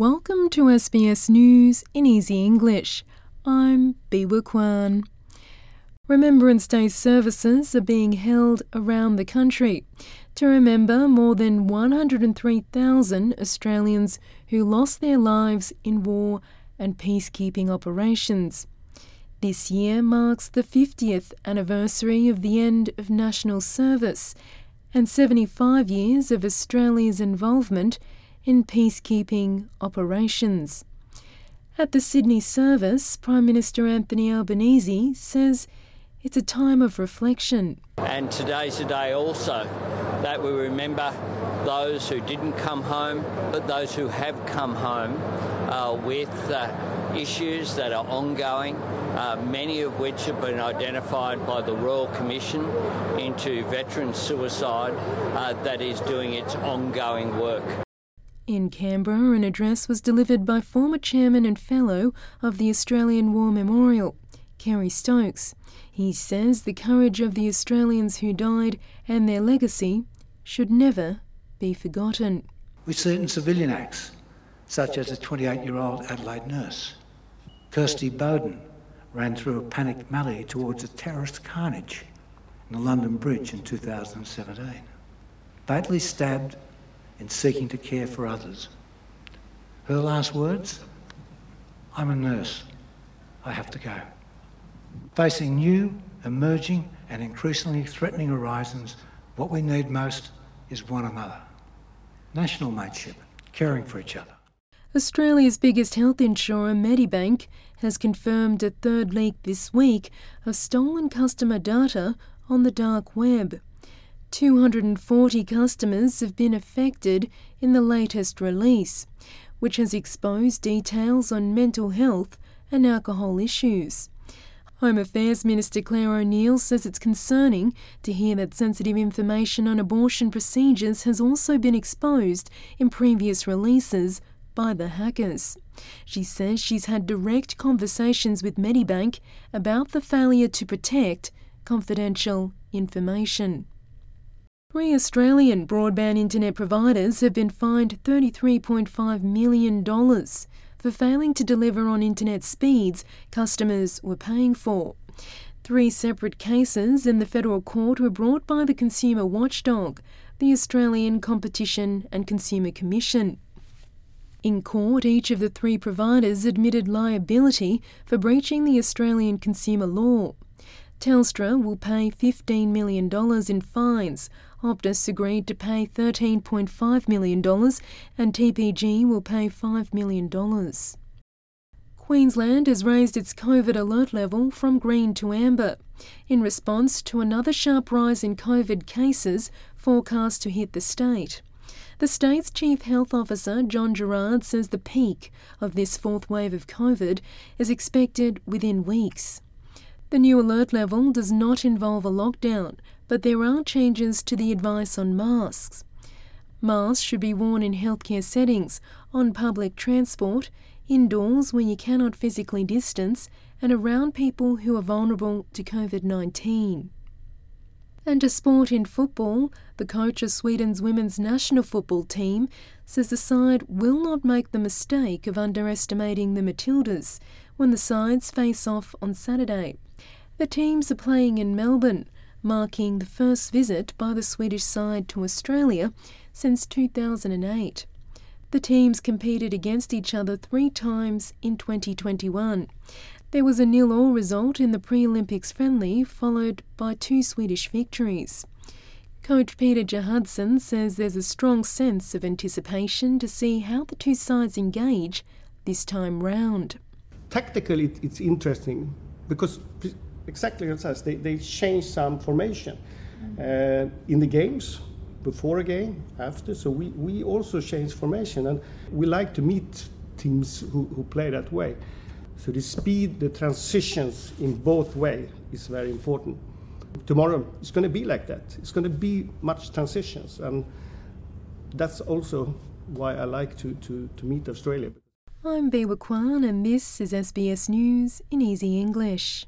Welcome to SBS News in Easy English. I'm Biwa Kwan. Remembrance Day services are being held around the country to remember more than 103,000 Australians who lost their lives in war and peacekeeping operations. This year marks the 50th anniversary of the end of national service and 75 years of Australia's involvement in peacekeeping operations. At the Sydney service, Prime Minister Anthony Albanese says it's a time of reflection. And today's a day also that we remember those who didn't come home, but those who have come home uh, with uh, issues that are ongoing, uh, many of which have been identified by the Royal Commission into veteran suicide uh, that is doing its ongoing work. In Canberra, an address was delivered by former chairman and fellow of the Australian War Memorial, Kerry Stokes. He says the courage of the Australians who died and their legacy should never be forgotten. With certain civilian acts, such as a 28 year old Adelaide nurse, Kirsty Boden ran through a panicked melee towards a terrorist carnage in the London Bridge in 2017. Fatally stabbed in seeking to care for others. Her last words I'm a nurse. I have to go. Facing new, emerging, and increasingly threatening horizons, what we need most is one another. National mateship, caring for each other. Australia's biggest health insurer, Medibank, has confirmed a third leak this week of stolen customer data on the dark web. 240 customers have been affected in the latest release, which has exposed details on mental health and alcohol issues. Home Affairs Minister Clare O'Neil says it's concerning to hear that sensitive information on abortion procedures has also been exposed in previous releases by the hackers. She says she's had direct conversations with Medibank about the failure to protect confidential information. Three Australian broadband internet providers have been fined $33.5 million for failing to deliver on internet speeds customers were paying for. Three separate cases in the federal court were brought by the consumer watchdog, the Australian Competition and Consumer Commission. In court, each of the three providers admitted liability for breaching the Australian consumer law. Telstra will pay $15 million in fines. Optus agreed to pay $13.5 million, and TPG will pay $5 million. Queensland has raised its COVID alert level from green to amber in response to another sharp rise in COVID cases forecast to hit the state. The state's Chief Health Officer, John Gerrard, says the peak of this fourth wave of COVID is expected within weeks. The new alert level does not involve a lockdown, but there are changes to the advice on masks. Masks should be worn in healthcare settings, on public transport, indoors where you cannot physically distance, and around people who are vulnerable to COVID 19. And to sport in football, the coach of Sweden's women's national football team says the side will not make the mistake of underestimating the Matildas when the sides face off on Saturday. The teams are playing in Melbourne, marking the first visit by the Swedish side to Australia since 2008. The teams competed against each other three times in 2021. There was a nil-all result in the pre-Olympics friendly, followed by two Swedish victories. Coach Peter Gerhardsson says there's a strong sense of anticipation to see how the two sides engage this time round. Tactically, it's interesting because exactly as it says, they, they change some formation uh, in the games, before a game, after. So we, we also change formation, and we like to meet teams who, who play that way. So the speed, the transitions in both way is very important. Tomorrow it's going to be like that. It's going to be much transitions, and that's also why I like to, to, to meet Australia. I'm Biwa Kwan, and this is SBS News in Easy English.